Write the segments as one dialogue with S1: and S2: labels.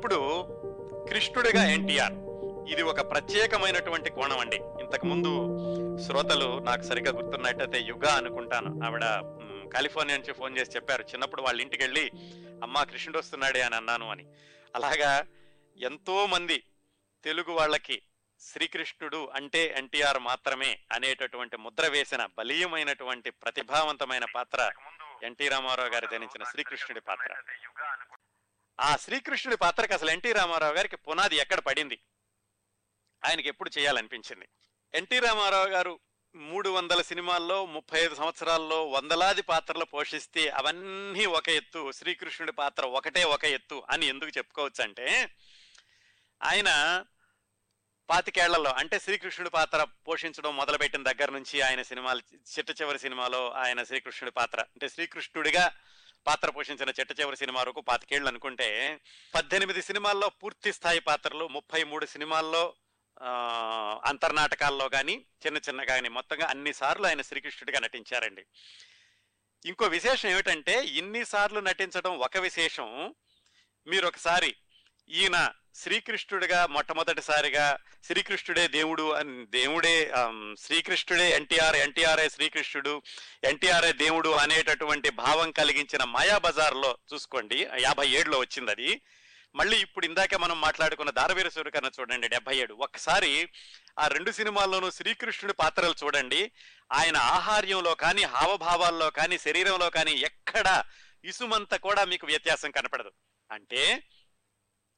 S1: ఇప్పుడు కృష్ణుడిగా ఎన్టీఆర్. ఇది ఒక ప్రత్యేకమైనటువంటి కోణం అండి. ఇంతకు ముందు శ్రోతలు నాకు సరిగ్గా గుర్తున్నట్టయితే యుగ అనుకుంటాను. ఆవిడ కాలిఫోర్నియా నుంచి ఫోన్ చేసి చెప్పారు చిన్నప్పుడు వాళ్ళ ఇంటికి వెళ్ళి అమ్మా కృష్ణుడు వస్తున్నాడే అని అన్నాను అని. అలాగా ఎంతో మంది తెలుగు వాళ్ళకి శ్రీకృష్ణుడు అంటే ఎన్టీఆర్ మాత్రమే అనేటటువంటి ముద్ర వేసిన బలీయమైనటువంటి ప్రతిభావంతమైన పాత్ర ఎన్టీ రామారావు గారి ధరించిన శ్రీకృష్ణుడి పాత్ర. ఆ శ్రీకృష్ణుడి పాత్రకి అసలు ఎన్టీ రామారావు గారికి పునాది ఎక్కడ పడింది? ఆయనకి ఎప్పుడు చేయాలనిపించింది? ఎన్టీ రామారావు గారు మూడు వందల సినిమాల్లో ముప్పై ఐదు సంవత్సరాల్లో వందలాది పాత్రలు పోషిస్తే అవన్నీ ఒక ఎత్తు శ్రీకృష్ణుడి పాత్ర ఒకటే ఒక ఎత్తు అని ఎందుకు చెప్పుకోవచ్చు అంటే ఆయన పాతికేళ్ళలో అంటే శ్రీకృష్ణుడి పాత్ర పోషించడం మొదలుపెట్టిన దగ్గర నుంచి ఆయన సినిమాలు చిట్ట చివరి సినిమాలో ఆయన శ్రీకృష్ణుడి పాత్ర. అంటే శ్రీకృష్ణుడిగా పాత్ర పోషించిన చెట్ట చివరి సినిమా వరకు పాతికేళ్ళు అనుకుంటే పద్దెనిమిది సినిమాల్లో పూర్తి స్థాయి పాత్రలు ముప్పై మూడు సినిమాల్లో అంతర్నాటకాల్లో కానీ చిన్న చిన్న కానీ మొత్తంగా అన్ని సార్లు ఆయన శ్రీకృష్ణుడిగా నటించారండి. ఇంకో విశేషం ఏమిటంటే ఇన్నిసార్లు నటించడం ఒక విశేషం. మీరు ఒకసారి ఈయన శ్రీకృష్ణుడిగా మొట్టమొదటిసారిగా శ్రీకృష్ణుడే దేవుడు అని దేవుడే శ్రీకృష్ణుడే ఎన్టీఆర్ ఎన్టీఆర్ఏ శ్రీకృష్ణుడు ఎన్టీఆర్ఏ దేవుడు అనేటటువంటి భావం కలిగించిన మాయాబజార్లో చూసుకోండి యాభై ఏడులో వచ్చింది అది. మళ్ళీ ఇప్పుడు ఇందాకే మనం మాట్లాడుకున్న దారవీర సూర్యకర్ణ చూడండి డెబ్బై ఏడు. ఒక్కసారి ఆ రెండు సినిమాల్లోనూ శ్రీకృష్ణుడి పాత్రలు చూడండి. ఆయన ఆహార్యంలో కానీ హావభావాల్లో కానీ శరీరంలో కానీ ఎక్కడ ఇసుమంత కూడా మీకు వ్యత్యాసం కనపడదు. అంటే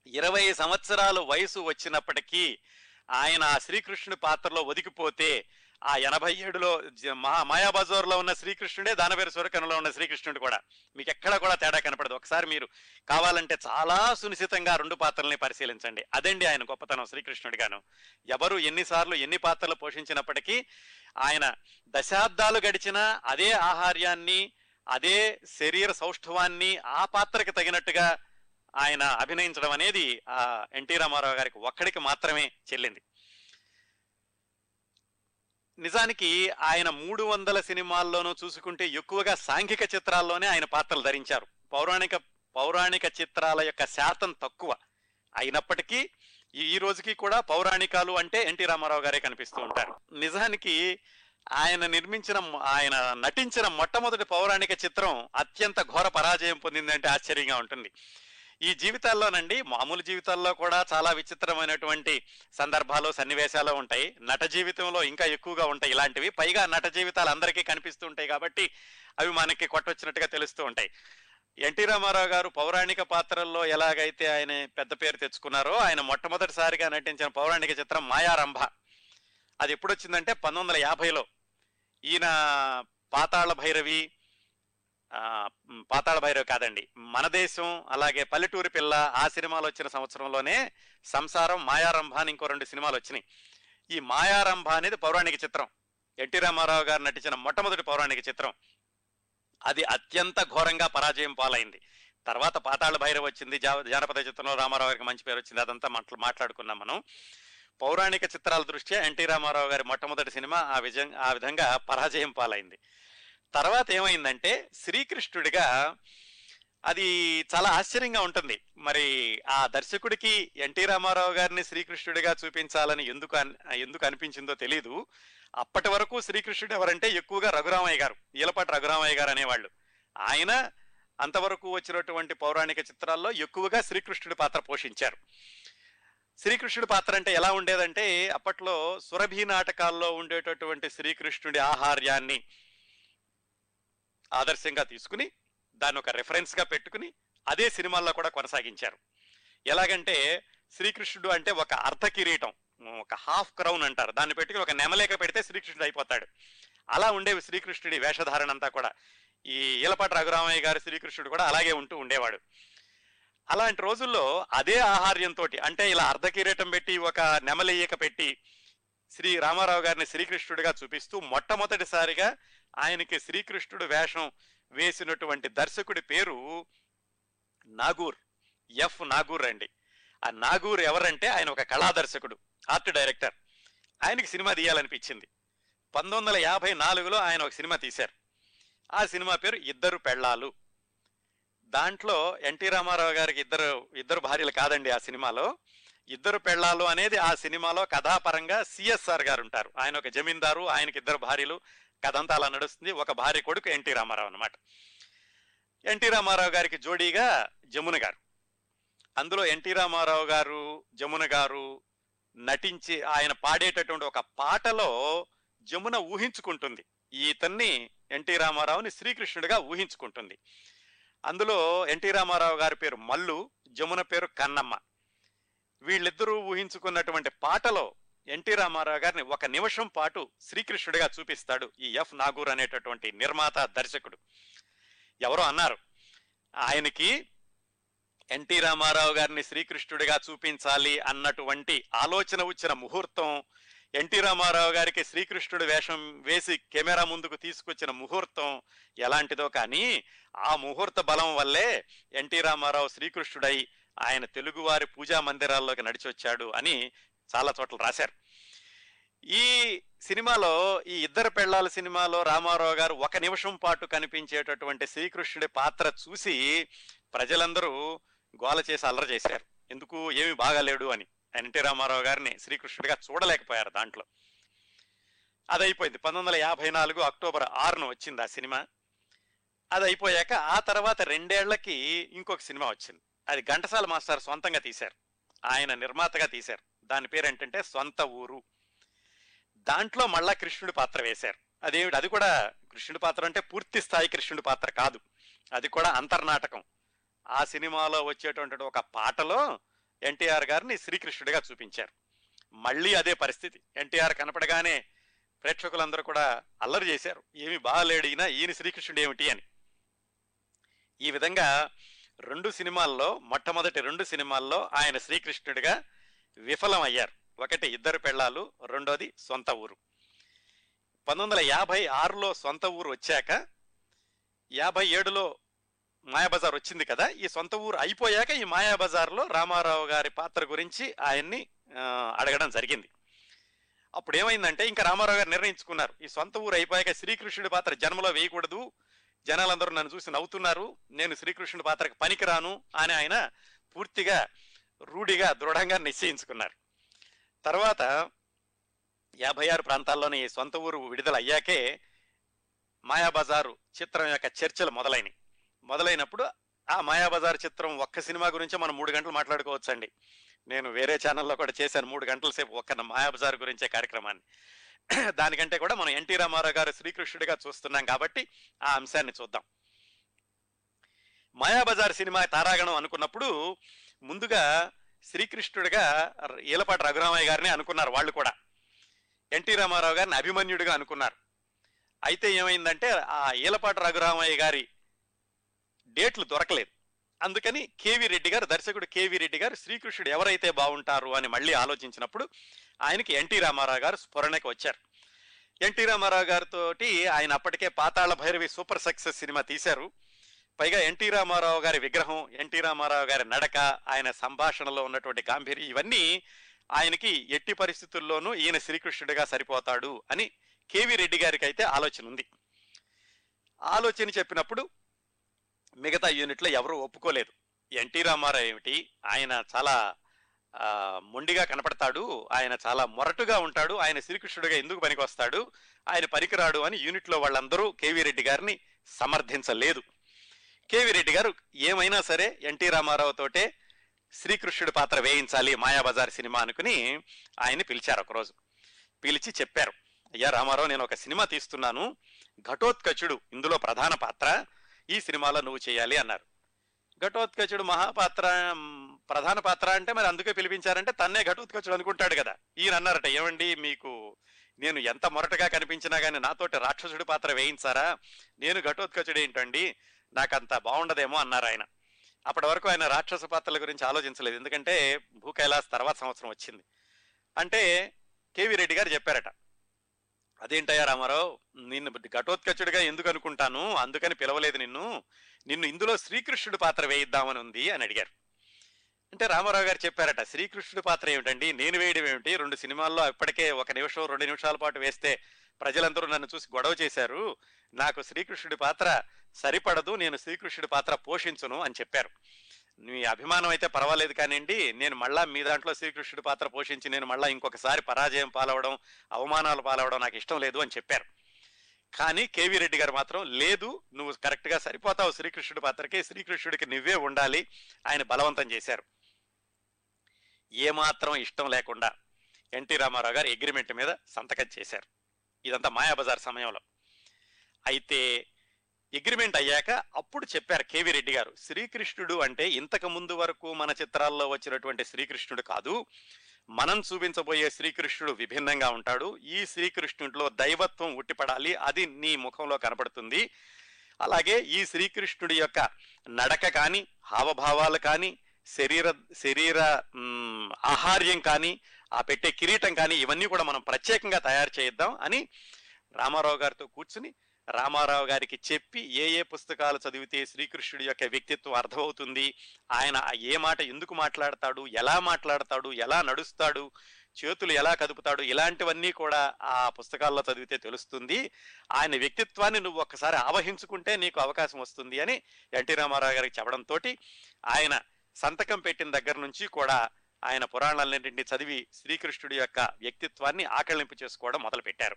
S1: ఇరవై సంవత్సరాలు వయసు వచ్చినప్పటికీ ఆయన ఆ శ్రీకృష్ణుడి పాత్రలో ఒదిగిపోతే ఆ ఎనభై ఏడులో మహా మాయాబజార్లో ఉన్న శ్రీకృష్ణుడే దానవేర సూరకర్ణలో ఉన్న శ్రీకృష్ణుడు కూడా. మీకు ఎక్కడ కూడా తేడా కనపడదు. ఒకసారి మీరు కావాలంటే చాలా సునిశ్చితంగా రెండు పాత్రల్ని పరిశీలించండి. అదండి ఆయన గొప్పతనం శ్రీకృష్ణుడిగాను ఎవరు ఎన్నిసార్లు ఎన్ని పాత్రలు పోషించినప్పటికీ ఆయన దశాబ్దాలు గడిచినా అదే ఆహార్యాన్ని అదే శరీర సౌష్ఠవాన్ని ఆ పాత్రకి తగినట్టుగా ఆయన అభినయించడం అనేది ఆ ఎన్టీ రామారావు గారికి ఒక్కడికి మాత్రమే చెల్లింది. నిజానికి ఆయన మూడు వందల సినిమాల్లోనూ చూసుకుంటే ఎక్కువగా సాంఘిక చిత్రాల్లోనే ఆయన పాత్రలు ధరించారు. పౌరాణిక పౌరాణిక చిత్రాల యొక్క శాతం తక్కువ అయినప్పటికీ ఈ ఈ రోజుకి కూడా పౌరాణికాలు అంటే ఎన్టీ రామారావు గారే కనిపిస్తూ ఉంటారు. నిజానికి ఆయన నిర్మించిన ఆయన నటించిన మొట్టమొదటి పౌరాణిక చిత్రం అత్యంత ఘోర పరాజయం పొందిందంటే ఆశ్చర్యంగా ఉంటుంది. ఈ జీవితాల్లోనండి మామూలు జీవితాల్లో కూడా చాలా విచిత్రమైనటువంటి సందర్భాలు సన్నివేశాలు ఉంటాయి. నట జీవితంలో ఇంకా ఎక్కువగా ఉంటాయి ఇలాంటివి. పైగా నట జీవితాలు అందరికీ కనిపిస్తూ ఉంటాయి కాబట్టి అవి మనకి కొట్టొచ్చినట్టుగా తెలుస్తూ ఉంటాయి. ఎన్టీ రామారావు గారు పౌరాణిక పాత్రల్లో ఎలాగైతే ఆయన పెద్ద పేరు తెచ్చుకున్నారో ఆయన మొట్టమొదటిసారిగా నటించిన పౌరాణిక చిత్రం మాయారంభ. అది ఎప్పుడు వచ్చిందంటే పంతొమ్మిది వందల యాభైలో. ఈయన పాతాళ భైరవి పాతాళ భైరవ్ కాదండి. మన దేశం అలాగే పల్లెటూరి పిల్ల ఆ సినిమాలు వచ్చిన సంవత్సరంలోనే సంసారం మాయారంభ అని ఇంకో రెండు సినిమాలు వచ్చినాయి. ఈ మాయారంభ అనేది పౌరాణిక చిత్రం. ఎన్టీ రామారావు గారు నటించిన మొట్టమొదటి పౌరాణిక చిత్రం. అది అత్యంత ఘోరంగా పరాజయం పాలైంది. తర్వాత పాతాళ భైరవ్ వచ్చింది జా- జానపద చిత్రంలో రామారావు గారికి మంచి పేరు వచ్చింది. అదంతా మాట్లా మాట్లాడుకున్నాం మనం. పౌరాణిక చిత్రాల దృష్ట్యా ఎన్టీ రామారావు గారి మొట్టమొదటి సినిమా ఆ విజయం ఆ విధంగా పరాజయం పాలైంది. తర్వాత ఏమైందంటే శ్రీకృష్ణుడిగా అది చాలా ఆశ్చర్యంగా ఉంటుంది. మరి ఆ దర్శకుడికి ఎన్టీ రామారావు గారిని శ్రీకృష్ణుడిగా చూపించాలని ఎందుకు ఎందుకు అనిపించిందో తెలీదు. అప్పటి వరకు శ్రీకృష్ణుడు ఎవరంటే ఎక్కువగా రఘురామయ్య గారు ఈలపాటి రఘురామయ్య గారు అనేవాళ్ళు. ఆయన అంతవరకు వచ్చినటువంటి పౌరాణిక చిత్రాల్లో ఎక్కువగా శ్రీకృష్ణుడి పాత్ర పోషించారు. శ్రీకృష్ణుడి పాత్ర అంటే ఎలా ఉండేదంటే అప్పట్లో సురభి నాటకాల్లో ఉండేటటువంటి శ్రీకృష్ణుడి ఆహార్యాన్ని ఆదర్శంగా తీసుకుని దాన్ని ఒక రెఫరెన్స్గా పెట్టుకుని అదే సినిమాల్లో కూడా కొనసాగించారు. ఎలాగంటే శ్రీకృష్ణుడు అంటే ఒక అర్ధ కిరీటం ఒక హాఫ్ క్రౌన్ అంటారు. దాన్ని పెట్టుకుని ఒక నెమలేక పెడితే శ్రీకృష్ణుడు అయిపోతాడు. అలా ఉండేవి శ్రీకృష్ణుడి వేషధారణ అంతా కూడా. ఈ ఈలపాటి రఘురామయ్య గారి శ్రీకృష్ణుడు కూడా అలాగే ఉంటూ ఉండేవాడు. అలాంటి రోజుల్లో అదే ఆహార్యంతో అంటే ఇలా అర్ధ కిరీటం పెట్టి ఒక నెమలియక పెట్టి శ్రీ రామారావు గారిని శ్రీకృష్ణుడిగా చూపిస్తూ మొట్టమొదటిసారిగా ఆయనకి శ్రీకృష్ణుడు వేషం వేసినటువంటి దర్శకుడి పేరు నాగూర్ ఎఫ్ నాగూర్ అండి. ఆ నాగూర్ ఎవరంటే ఆయన ఒక కళా దర్శకుడు ఆర్ట్ డైరెక్టర్. ఆయనకి సినిమా తీయాలనిపించింది. పంతొమ్మిది వందల యాభై నాలుగులో ఆయన ఒక సినిమా తీశారు. ఆ సినిమా పేరు ఇద్దరు పెళ్ళాలు. దాంట్లో ఎన్టీ రామారావు గారికి ఇద్దరు ఇద్దరు భార్యలు కాదండి ఆ సినిమాలో. ఇద్దరు పెళ్ళాలు అనేది ఆ సినిమాలో కథాపరంగా సిఎస్ఆర్ గారు ఉంటారు. ఆయన ఒక జమీందారు ఆయనకి ఇద్దరు భార్యలు. కథ అంతా అలా నడుస్తుంది. ఒక భార్య కొడుకు ఎన్టీ రామారావు అనమాట ఎన్టీ రామారావు గారికి జోడీగా జమున గారు. అందులో ఎన్టీ రామారావు గారు జమున గారు నటించి ఆయన పాడేటటువంటి ఒక పాటలో జమున ఊహించుకుంటుంది. ఈతన్ని ఎన్టీ రామారావుని శ్రీకృష్ణుడిగా ఊహించుకుంటుంది. అందులో ఎన్టీ రామారావు గారి పేరు మల్లు జమున పేరు కన్నమ్మ. వీళ్ళిద్దరూ ఊహించుకున్నటువంటి పాటలో ఎన్టీ రామారావు గారిని ఒక నిమిషం పాటు శ్రీకృష్ణుడిగా చూపిస్తాడు ఈ ఎఫ్ నాగూర్ అనేటటువంటి నిర్మాత దర్శకుడు. ఎవరో అన్నారు ఆయనకి ఎన్టీ రామారావు గారిని శ్రీకృష్ణుడిగా చూపించాలి అన్నటువంటి ఆలోచన వచ్చిన ముహూర్తం ఎన్టీ రామారావు గారికి శ్రీకృష్ణుడు వేషం వేసి కెమెరా ముందుకు తీసుకొచ్చిన ముహూర్తం ఎలాంటిదో కానీ ఆ ముహూర్త బలం వల్లే ఎన్టీ రామారావు శ్రీకృష్ణుడై ఆయన తెలుగువారి పూజా మందిరాల్లోకి నడిచొచ్చాడు అని చాలా చోట్ల రాశారు. ఈ సినిమాలో ఈ ఇద్దరు పెళ్ళాల సినిమాలో రామారావు గారు ఒక నిమిషం పాటు కనిపించేటటువంటి శ్రీకృష్ణుడి పాత్ర చూసి ప్రజలందరూ గోల చేసి అల్లరి చేశారు. ఎందుకు? ఏమి బాగాలేడు అని. ఎన్టీ రామారావు గారిని శ్రీకృష్ణుడిగా చూడలేకపోయారు దాంట్లో. అది అయిపోయింది పంతొమ్మిది వందల యాభై నాలుగు అక్టోబర్ ఆరును వచ్చింది ఆ సినిమా. అది అయిపోయాక ఆ తర్వాత రెండేళ్ళకి ఇంకొక సినిమా వచ్చింది. అది ఘంటసాల మాస్టర్ సొంతంగా తీశారు. ఆయన నిర్మాతగా తీశారు. దాని పేరు ఏంటంటే సొంత ఊరు. దాంట్లో మళ్ళా కృష్ణుడి పాత్ర వేశారు. అదేమిటి? అది కూడా కృష్ణుడి పాత్ర అంటే పూర్తి స్థాయి కృష్ణుడి పాత్ర కాదు. అది కూడా అంతర్నాటకం. ఆ సినిమాలో వచ్చేటువంటి ఒక పాటలో ఎన్టీఆర్ గారిని శ్రీకృష్ణుడిగా చూపించారు. మళ్ళీ అదే పరిస్థితి. ఎన్టీఆర్ కనపడగానే ప్రేక్షకులందరూ కూడా అల్లరి చేశారు. ఏమి బాగాలేడు ఈయన శ్రీకృష్ణుడు ఏమిటి అని. ఈ విధంగా రెండు సినిమాల్లో మొట్టమొదటి రెండు సినిమాల్లో ఆయన శ్రీకృష్ణుడిగా విఫలం అయ్యారు. ఒకటి ఇద్దరు పెళ్ళాలు రెండోది సొంత ఊరు. పంతొమ్మిది వందల యాభై ఆరులో సొంత ఊరు వచ్చాక యాభై ఏడులో మాయాబజార్ వచ్చింది కదా ఈ సొంత ఊరు అయిపోయాక ఈ మాయాబజార్లో రామారావు గారి పాత్ర గురించి ఆయన్ని అడగడం జరిగింది. అప్పుడు ఏమైందంటే ఇంకా రామారావు గారు నిర్ణయించుకున్నారు. ఈ సొంత ఊరు అయిపోయాక శ్రీకృష్ణుడి పాత్ర జన్మలో వేయకూడదు. జనాలందరూ నన్ను చూసి నవ్వుతున్నారు. నేను శ్రీకృష్ణుడి పాత్రకు పనికిరాను అని ఆయన పూర్తిగా రూఢిగా దృఢంగా నిశ్చయించుకున్నారు. తర్వాత యాభై ఆరు ప్రాంతాల్లోని సొంత ఊరు విడుదల అయ్యాకే మాయాబజారు చిత్రం యొక్క చర్చలు మొదలైనవి మొదలైనప్పుడు ఆ మాయాబజార్ చిత్రం ఒక్క సినిమా గురించి మనం మూడు గంటలు మాట్లాడుకోవచ్చండి. నేను వేరే ఛానల్లో కూడా చేశాను మూడు గంటల సేపు ఒక్క మాయాబజార్ గురించే కార్యక్రమాన్ని. దానికంటే కూడా మనం ఎన్టీ రామారావు గారు శ్రీకృష్ణుడిగా చూస్తున్నాం కాబట్టి ఆ అంశాన్ని చూద్దాం. మాయాబజార్ సినిమా తారాగణం అనుకున్నప్పుడు ముందుగా శ్రీకృష్ణుడిగా ఈలపాటి రఘురామయ్య గారిని అనుకున్నారు వాళ్ళు కూడా. ఎన్టీ రామారావు గారిని అభిమన్యుడిగా అనుకున్నారు. అయితే ఏమైందంటే ఆ ఈలపాటి రఘురామయ్య గారి డేట్లు దొరకలేదు. అందుకని కేవీ రెడ్డి గారు దర్శకుడు కేవీ రెడ్డి గారు శ్రీకృష్ణుడు ఎవరైతే బాగుంటారు అని మళ్ళీ ఆలోచించినప్పుడు ఆయనకి ఎన్టీ రామారావు గారు స్ఫురణకి వచ్చారు. ఎన్టీ రామారావు గారితోటి ఆయన అప్పటికే Pathala Bhairavi super success cinema తీశారు. పైగా ఎన్టీ రామారావు గారి విగ్రహం ఎన్టీ రామారావు గారి నడక ఆయన సంభాషణలో ఉన్నటువంటి గాంభీర్యం ఇవన్నీ ఆయనకి ఎట్టి పరిస్థితుల్లోనూ ఈయన శ్రీకృష్ణుడిగా సరిపోతాడు అని కేవీ రెడ్డి గారికి అయితే ఆలోచన ఉంది. ఆలోచన చెప్పినప్పుడు మిగతా యూనిట్లో ఎవరూ ఒప్పుకోలేదు. ఎన్టీ రామారావు ఏమిటి? ఆయన చాలా మొండిగా కనపడతాడు. ఆయన చాలా మొరటుగా ఉంటాడు. ఆయన శ్రీకృష్ణుడిగా ఎందుకు పనికొస్తాడు? ఆయన పనికిరాడు అని యూనిట్లో వాళ్ళందరూ కేవీ రెడ్డి గారిని సమర్థించలేదు. కేవీ రెడ్డి గారు ఏమైనా సరే ఎన్టీ రామారావు తోటే శ్రీకృష్ణుడి పాత్ర వేయించాలి మాయాబజార్ సినిమా అనుకుని ఆయన్ని పిలిచారు ఒకరోజు. పిలిచి చెప్పారు అయ్యా రామారావు నేను ఒక సినిమా తీస్తున్నాను ఘటోత్కచుడు ఇందులో ప్రధాన పాత్ర ఈ సినిమాలో నువ్వు చేయాలి అన్నారు. ఘటోత్కచుడు మహాపాత్ర ప్రధాన పాత్ర అంటే మరి అందుకే పిలిపించారంటే తన్నే ఘటోత్కచుడు అనుకుంటాడు కదా. ఈయన అన్నారట ఏమండి మీకు నేను ఎంత మొరటగా కనిపించినా కానీ నాతోటి రాక్షసుడి పాత్ర వేయించారా? నేను ఘటోత్కచుడు ఏంటండి నాకంత బాగుండదేమో అన్నారు ఆయన. అప్పటి వరకు ఆయన రాక్షస పాత్రల గురించి ఆలోచించలేదు. ఎందుకంటే భూ కైలాస్ తర్వాత సంవత్సరం వచ్చింది. అంటే కేవీ రెడ్డి గారు చెప్పారట అదేంటయ్యా రామారావు నిన్ను ఘటోత్కచుడిగా ఎందుకు అనుకుంటాను? అందుకని పిలవలేదు నిన్ను. నిన్ను ఇందులో శ్రీకృష్ణుడి పాత్ర వేయిద్దామని ఉంది అని అడిగారు. అంటే రామారావు గారు చెప్పారట శ్రీకృష్ణుడి పాత్ర ఏమిటండి? నేను వేయడం ఏమిటి? రెండు సినిమాల్లో ఇప్పటికే ఒక నిమిషం రెండు నిమిషాల పాటు వేస్తే ప్రజలందరూ నన్ను చూసి గొడవ చేశారు. నాకు శ్రీకృష్ణుడి పాత్ర సరిపడదు నేను శ్రీకృష్ణుడి పాత్ర పోషించును అని చెప్పారు. మీ అభిమానం అయితే పర్వాలేదు కానివ్వండి నేను మళ్ళా మీ దాంట్లో శ్రీకృష్ణుడి పాత్ర పోషించి నేను మళ్ళా ఇంకొకసారి పరాజయం పాలవడం అవమానాలు పాలవడం నాకు ఇష్టం లేదు అని చెప్పారు. కానీ కేవీ రెడ్డి గారు మాత్రం లేదు నువ్వు కరెక్ట్గా సరిపోతావు శ్రీకృష్ణుడి పాత్రకి శ్రీకృష్ణుడికి నువ్వే ఉండాలి ఆయన బలవంతం చేశారు. ఏమాత్రం ఇష్టం లేకుండా ఎన్టీ రామారావు గారు అగ్రిమెంట్ మీద సంతకం చేశారు. ఇదంతా మాయాబజార్ సమయంలో. అయితే అగ్రిమెంట్ అయ్యాక అప్పుడు చెప్పారు కేవి రెడ్డి గారు శ్రీకృష్ణుడు అంటే ఇంతకు ముందు వరకు మన చిత్రాల్లో వచ్చినటువంటి శ్రీకృష్ణుడు కాదు. మనం చూపించబోయే శ్రీకృష్ణుడు విభిన్నంగా ఉంటాడు. ఈ శ్రీకృష్ణుడిలో దైవత్వం ఉట్టిపడాలి. అది నీ ముఖంలో కనపడుతుంది. అలాగే ఈ శ్రీకృష్ణుడి యొక్క నడక కానీ హావభావాలు కానీ శరీర శరీర ఆహార్యం కానీ ఆ పెట్టే కిరీటం కానీ ఇవన్నీ కూడా మనం ప్రత్యేకంగా తయారు చేయిద్దాం అని రామారావు గారితో కూర్చుని రామారావు గారికి చెప్పి ఏ ఏ పుస్తకాలు చదివితే శ్రీకృష్ణుడి యొక్క వ్యక్తిత్వం అర్థమవుతుంది ఆయన ఏ మాట ఎందుకు మాట్లాడతాడు ఎలా మాట్లాడతాడు ఎలా నడుస్తాడు చేతులు ఎలా కదుపుతాడు ఇలాంటివన్నీ కూడా ఆ పుస్తకాల్లో చదివితే తెలుస్తుంది. ఆయన వ్యక్తిత్వాన్ని నువ్వు ఒక్కసారి ఆవహించుకుంటే నీకు అవకాశం వస్తుంది అని ఎన్టీ రామారావు గారికి చెప్పడంతో ఆయన సంతకం పెట్టిన దగ్గర నుంచి కూడా ఆయన పురాణాలన్నింటినీ చదివి శ్రీకృష్ణుడి యొక్క వ్యక్తిత్వాన్ని ఆకళింపు చేసుకోవడం మొదలుపెట్టారు.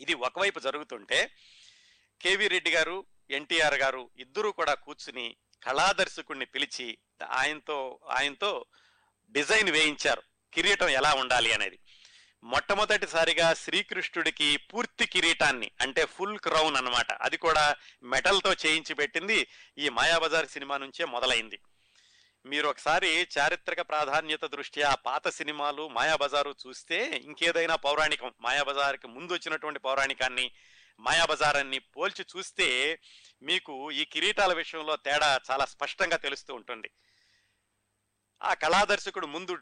S1: ఇది ఒకవైపు జరుగుతుంటే కేవీ రెడ్డి గారు ఎన్టీఆర్ గారు ఇద్దరూ కూడా కూర్చుని కళాదర్శకుడిని పిలిచి ఆయనతో ఆయనతో డిజైన్ వేయించారు. కిరీటం ఎలా ఉండాలి అనేది. మొట్టమొదటిసారిగా శ్రీకృష్ణుడికి పూర్తి కిరీటాన్ని అంటే ఫుల్ క్రౌన్ అన్నమాట. అది కూడా మెటల్తో చేయించి పెట్టింది ఈ మాయాబజార్ సినిమా నుంచే మొదలైంది. మీరు ఒకసారి చారిత్రక ప్రాధాన్యత దృష్ట్యా పాత సినిమాలు మాయాబజారు చూస్తే ఇంకేదైనా పౌరాణికం మాయాబజార్కి ముందు వచ్చినటువంటి పౌరాణికాన్ని మాయాబజారాన్ని పోల్చి చూస్తే మీకు ఈ కిరీటాల విషయంలో తేడా చాలా స్పష్టంగా తెలుస్తూ ఉంటుంది. ఆ కళాదర్శకుడు ముందు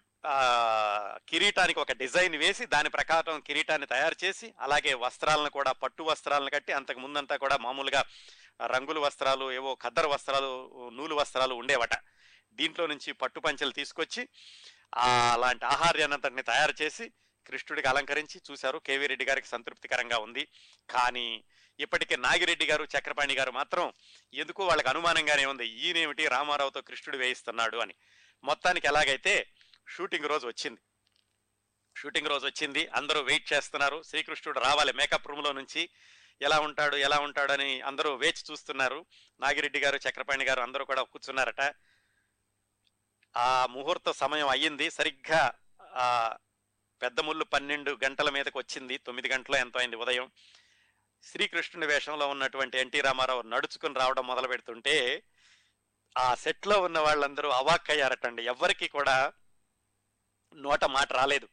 S1: కిరీటానికి ఒక డిజైన్ వేసి దాని ప్రకారం కిరీటాన్ని తయారు చేసి అలాగే వస్త్రాలను కూడా పట్టు వస్త్రాలను కట్టి అంతకు ముందంతా కూడా మామూలుగా రంగుల వస్త్రాలు ఏవో ఖద్దరు వస్త్రాలు నూలు వస్త్రాలు ఉండేవట. దీంట్లో నుంచి పట్టు పంచెలు తీసుకొచ్చి అలాంటి ఆహార్యానంతటిని తయారు చేసి కృష్ణుడికి అలంకరించి చూశారు. కేవీ రెడ్డి గారికి సంతృప్తికరంగా ఉంది. కానీ ఇప్పటికే నాగిరెడ్డి గారు చక్రపాణి గారు మాత్రం ఎందుకు వాళ్ళకి అనుమానంగానే ఉంది? ఈయనేమిటి రామారావుతో కృష్ణుడు వేయిస్తున్నాడు అని. మొత్తానికి ఎలాగైతే షూటింగ్ రోజు వచ్చింది. షూటింగ్ రోజు వచ్చింది. అందరూ వెయిట్ చేస్తున్నారు. శ్రీకృష్ణుడు రావాలి. మేకప్ రూమ్లో నుంచి ఎలా ఉంటాడు ఎలా ఉంటాడు అని అందరూ వేచి చూస్తున్నారు. నాగిరెడ్డి గారు చక్రపాణి గారు అందరూ కూడా కూర్చున్నారట. ఆ ముహూర్త సమయం అయ్యింది. సరిగ్గా ఆ పెద్ద ముళ్ళు పన్నెండు గంటల మీదకి వచ్చింది. తొమ్మిది గంటల ఎంతో అయింది ఉదయం. శ్రీకృష్ణుని వేషంలో ఉన్నటువంటి ఎన్టీ రామారావు నడుచుకుని రావడం మొదలు పెడుతుంటే ఆ సెట్లో ఉన్న వాళ్ళందరూ అవాక్కయ్యారటండి. ఎవ్వరికి కూడా నోట మాట రాలేదు.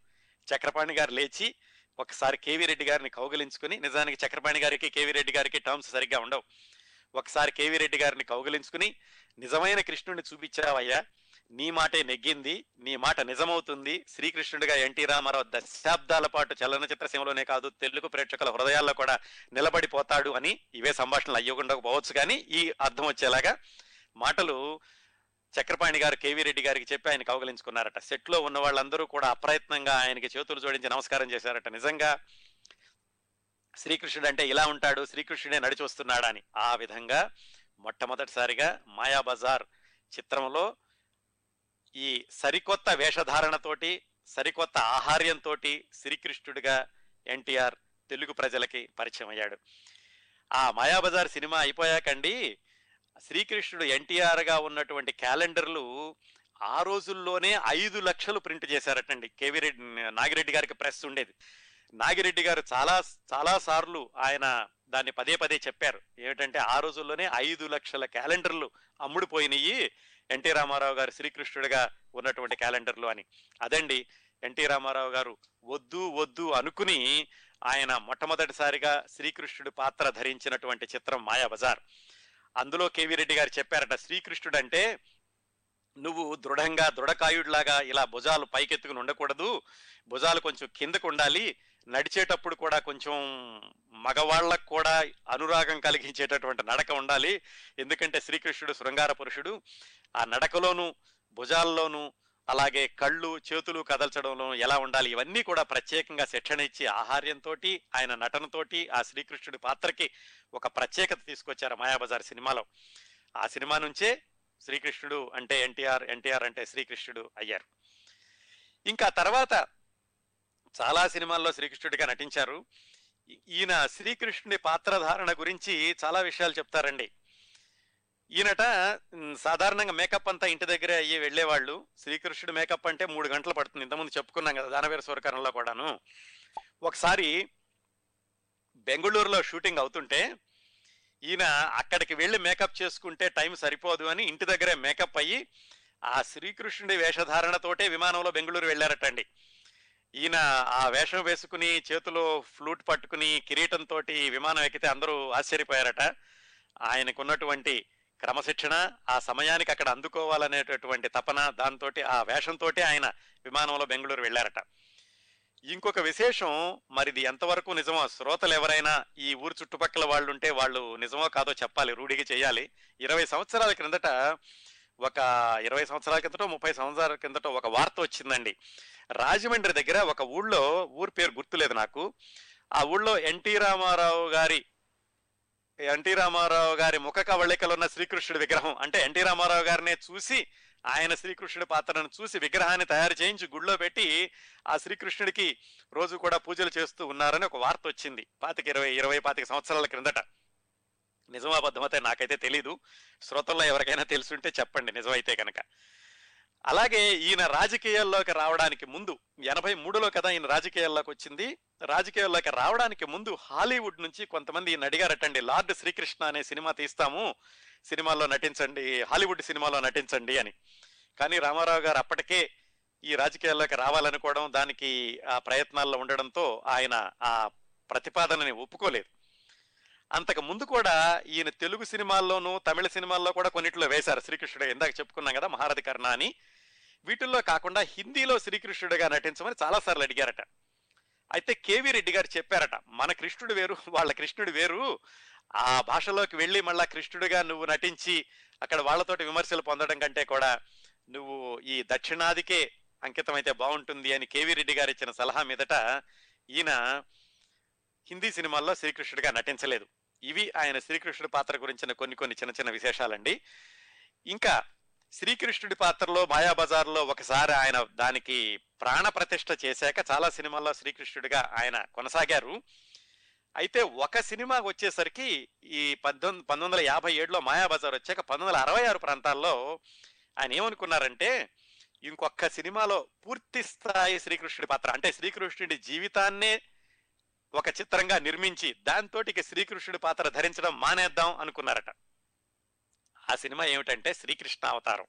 S1: చక్రపాణి గారు లేచి ఒకసారి కేవీ రెడ్డి గారిని కౌగిలించుకుని నిజానికి చక్రపాణి గారికి కేవీ రెడ్డి గారికి టర్మ్స్ సరిగ్గా ఉండవు. ఒకసారి కేవీ రెడ్డి గారిని కౌగిలించుకుని నిజమైన కృష్ణుడిని చూపించావయ్యా. నీ మాటే నెగ్గింది నీ మాట నిజమవుతుంది. శ్రీకృష్ణుడిగా ఎన్టీ రామారావు దశాబ్దాల పాటు చలనచిత్ర సీమలోనే కాదు తెలుగు ప్రేక్షకుల హృదయాల్లో కూడా నిలబడిపోతాడు అని ఇవే సంభాషణలు అయ్యకుండా పోవచ్చు. కానీ ఈ అర్థం వచ్చేలాగా మాటలు చక్రపాణి గారు కేవీ రెడ్డి గారికి చెప్పి ఆయన కౌగలించుకున్నారట. సెట్లో ఉన్న వాళ్ళందరూ కూడా అప్రయత్నంగా ఆయనకి చేతులు జోడించి నమస్కారం చేశారట. నిజంగా శ్రీకృష్ణుడు అంటే ఇలా ఉంటాడు శ్రీకృష్ణుడే నడిచి వస్తున్నాడా అని. ఆ విధంగా మొట్టమొదటిసారిగా మాయాబజార్ చిత్రంలో ఈ సరికొత్త వేషధారణతోటి సరికొత్త ఆహార్యంతో శ్రీకృష్ణుడిగా ఎన్టీఆర్ తెలుగు ప్రజలకి పరిచయం అయ్యాడు. ఆ మాయాబజార్ సినిమా అయిపోయాకండి. శ్రీకృష్ణుడు ఎన్టీఆర్గా ఉన్నటువంటి క్యాలెండర్లు ఆ రోజుల్లోనే ఐదు లక్షలు ప్రింట్ చేశారటండి. కేవీ రెడ్డి నాగిరెడ్డి గారికి ప్రెస్ ఉండేది. నాగిరెడ్డి గారు చాలా చాలా సార్లు ఆయన దాన్ని పదే పదే చెప్పారు. ఏమిటంటే ఆ రోజుల్లోనే ఐదు లక్షల క్యాలెండర్లు అమ్ముడుపోయినాయి ఎన్టీ రామారావు గారు శ్రీకృష్ణుడిగా ఉన్నటువంటి క్యాలెండర్లు అని. అదండి ఎన్టీ రామారావు గారు వద్దు వద్దు అనుకుని ఆయన మొట్టమొదటిసారిగా శ్రీకృష్ణుడి పాత్ర ధరించినటువంటి చిత్రం మాయాబజార్ అందులో కేవీ రెడ్డి గారు చెప్పారట శ్రీకృష్ణుడు అంటే నువ్వు దృఢంగా దృఢకాయుడిలాగా ఇలా భుజాలు పైకెత్తుకుని ఉండకూడదు. భుజాలు కొంచెం కిందకు ఉండాలి. నడిచేటప్పుడు కూడా కొంచెం మగవాళ్ళకు కూడా అనురాగం కలిగించేటటువంటి నడక ఉండాలి. ఎందుకంటే శ్రీకృష్ణుడు శృంగార పురుషుడు. ఆ నడకలోనూ భుజాల్లోనూ అలాగే కళ్ళు చేతులు కదల్చడంలో ఎలా ఉండాలి ఇవన్నీ కూడా ప్రత్యేకంగా శిక్షణ ఇచ్చి ఆహార్యంతో ఆయన నటనతోటి ఆ శ్రీకృష్ణుడి పాత్రకి ఒక ప్రత్యేకత తీసుకొచ్చారు మాయాబజార్ సినిమాలో. ఆ సినిమా నుంచే శ్రీకృష్ణుడు అంటే ఎన్టీఆర్ ఎన్టీఆర్ అంటే శ్రీకృష్ణుడు అయ్యారు. ఇంకా తర్వాత చాలా సినిమాల్లో శ్రీకృష్ణుడిగా నటించారు. ఈయన శ్రీకృష్ణుడి పాత్రధారణ గురించి చాలా విషయాలు చెప్తారండి. ఈయనట సాధారణంగా మేకప్ అంతా ఇంటి దగ్గరే అయ్యి వెళ్ళేవాళ్ళు. శ్రీకృష్ణుడు మేకప్ అంటే మూడు గంటలు పడుతుంది. ఇంతకుముందు చెప్పుకున్నాం కదా దానవీర స్వరకరణలో కూడాను. ఒకసారి బెంగళూరులో షూటింగ్ అవుతుంటే ఈయన అక్కడికి వెళ్ళి మేకప్ చేసుకుంటే టైం సరిపోదు అని ఇంటి దగ్గరే మేకప్ అయ్యి ఆ శ్రీకృష్ణుడి వేషధారణతోటే విమానంలో బెంగళూరు వెళ్ళారటండి. ఈయన ఆ వేషం వేసుకుని చేతిలో ఫ్లూట్ పట్టుకుని కిరీటంతో విమానం ఎక్కితే అందరూ ఆశ్చర్యపోయారట. ఆయనకున్నటువంటి క్రమశిక్షణ ఆ సమయానికి అక్కడ అందుకోవాలనేటటువంటి తపన దాంతో ఆ వేషంతో ఆయన విమానంలో బెంగళూరు వెళ్ళారట. ఇంకొక విశేషం మరిది ఎంతవరకు నిజమో శ్రోతలు ఎవరైనా ఈ ఊరు చుట్టుపక్కల వాళ్ళు ఉంటే వాళ్ళు నిజమో కాదో చెప్పాలి రూఢిగా చేయాలి. ఇరవై సంవత్సరాల క్రిందట ఒక ఇరవై సంవత్సరాల కిందటో ముప్పై సంవత్సరాల కిందటో ఒక వార్త వచ్చిందండి. రాజమండ్రి దగ్గర ఒక ఊళ్ళో ఊరి పేరు గుర్తులేదు నాకు. ఆ ఊళ్ళో ఎన్టీ రామారావు గారి ఎన్టీ రామారావు గారి ముఖ కవళికలు ఉన్న శ్రీకృష్ణుడి విగ్రహం. అంటే ఎన్టీ రామారావు గారినే చూసి ఆయన శ్రీకృష్ణుడి పాత్రను చూసి విగ్రహాన్ని తయారు చేయించి గుళ్ళో పెట్టి ఆ శ్రీకృష్ణుడికి రోజు కూడా పూజలు చేస్తూ ఉన్నారని ఒక వార్త వచ్చింది. పాతిక ఇరవై ఇరవై పాతిక సంవత్సరాల క్రిందట. నిజమాబద్ధమైతే నాకైతే తెలీదు. శ్రోతల్లో ఎవరికైనా తెలుసుంటే చెప్పండి. నిజమైతే కనుక అలాగే ఈయన రాజకీయాల్లోకి రావడానికి ముందు ఎనభై మూడులో కదా ఈయన రాజకీయాల్లోకి వచ్చింది రాజకీయాల్లోకి రావడానికి ముందు హాలీవుడ్ నుంచి కొంతమంది ఈయన అడిగారటండి లార్డ్ శ్రీకృష్ణ అనే సినిమా తీస్తాము సినిమాల్లో నటించండి హాలీవుడ్ సినిమాలో నటించండి అని. కానీ రామారావు గారు అప్పటికే ఈ రాజకీయాల్లోకి రావాలనుకోవడం దానికి ఆ ప్రయత్నాల్లో ఉండడంతో ఆయన ఆ ప్రతిపాదనని ఒప్పుకోలేదు. అంతకు ముందు కూడా ఈయన తెలుగు సినిమాల్లోనూ తమిళ సినిమాల్లో కూడా కొన్నిట్లో వేశారు శ్రీకృష్ణుడు ఇందాక చెప్పుకున్నాం కదా మహారథి కర్ణ అని. వీటిల్లో కాకుండా హిందీలో శ్రీకృష్ణుడిగా నటించమని చాలాసార్లు అడిగారట. అయితే కేవీ రెడ్డి గారు చెప్పారట మన కృష్ణుడు వేరు వాళ్ళ కృష్ణుడు వేరు. ఆ భాషలోకి వెళ్ళి మళ్ళా కృష్ణుడిగా నువ్వు నటించి అక్కడ వాళ్ళతోటి విమర్శలు పొందడం కంటే కూడా నువ్వు ఈ దక్షిణాదికే అంకితమైతే బాగుంటుంది అని కేవీ రెడ్డి గారు ఇచ్చిన సలహా మీదట ఈయన హిందీ సినిమాల్లో శ్రీకృష్ణుడిగా నటించలేదు. ఇవి ఆయన శ్రీకృష్ణుడి పాత్ర గురించిన కొన్ని కొన్ని చిన్న చిన్న విశేషాలండి. ఇంకా శ్రీకృష్ణుడి పాత్రలో మాయాబజార్లో ఒకసారి ఆయన దానికి ప్రాణ ప్రతిష్ఠ చేశాక చాలా సినిమాల్లో శ్రీకృష్ణుడిగా ఆయన కొనసాగారు. అయితే ఒక సినిమా వచ్చేసరికి ఈ పద్దెనిమిది పంతొమ్మిది వందల యాభై ఏడులో మాయాబజార్ వచ్చాక పంతొమ్మిది వందల అరవై ఆరు ప్రాంతాల్లో ఆయన ఏమనుకున్నారంటే ఇంకొక సినిమాలో పూర్తి స్థాయి శ్రీకృష్ణుడి పాత్ర అంటే శ్రీకృష్ణుడి జీవితాన్నే ఒక చిత్రంగా నిర్మించి దాంతో ఇక శ్రీకృష్ణుడి పాత్ర ధరించడం మానేద్దాం అనుకున్నారట. ఆ సినిమా ఏమిటంటే శ్రీకృష్ణ అవతారం.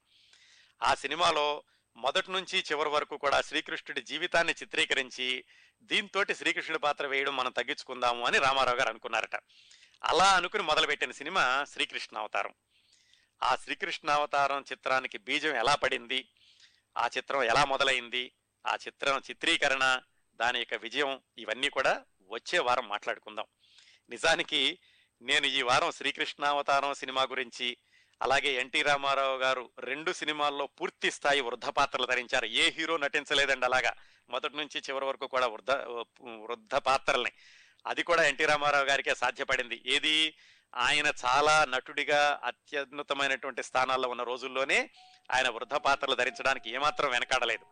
S1: ఆ సినిమాలో మొదటి నుంచి చివరి వరకు కూడా శ్రీకృష్ణుడి జీవితాన్ని చిత్రీకరించి దీంతో శ్రీకృష్ణుడి పాత్ర వేయడం మనం తగ్గించుకుందాము అని రామారావు గారు అనుకున్నారట. అలా అనుకుని మొదలుపెట్టిన సినిమా శ్రీకృష్ణ అవతారం. ఆ శ్రీకృష్ణ అవతారం చిత్రానికి బీజం ఎలా పడింది? ఆ చిత్రం ఎలా మొదలైంది? ఆ చిత్రం చిత్రీకరణ దాని యొక్క విజయం ఇవన్నీ కూడా వచ్చే వారం మాట్లాడుకుందాం. నిజానికి నేను ఈ వారం శ్రీకృష్ణ అవతారం సినిమా గురించి అలాగే ఎన్టీ రామారావు గారు రెండు సినిమాల్లో పూర్తి స్థాయి వృద్ధ పాత్రలు ధరించారు. ఏ హీరో నటించలేదండి అలాగా. మొదటి నుంచి చివరి వరకు కూడా వృద్ధ వృద్ధ పాత్రల్ని. అది కూడా ఎన్టీ రామారావు గారికే సాధ్యపడింది. ఏది? ఆయన చాలా నటుడిగా అత్యున్నతమైనటువంటి స్థానాల్లో ఉన్న రోజుల్లోనే ఆయన వృద్ధ పాత్రలు ధరించడానికి ఏమాత్రం వెనకాడలేదు.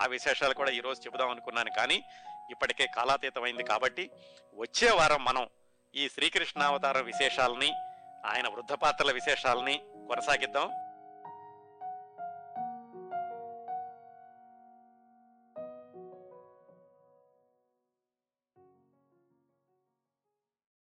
S1: ఆ విశేషాలు కూడా ఈరోజు చెబుదాం అనుకున్నాను. కానీ ఇప్పటికే కాలాతీతమైంది కాబట్టి వచ్చే వారం మనం ఈ శ్రీకృష్ణావతార విశేషాలని ఆయన వృద్ధ పాత్రల విశేషాలని కొనసాగిద్దాం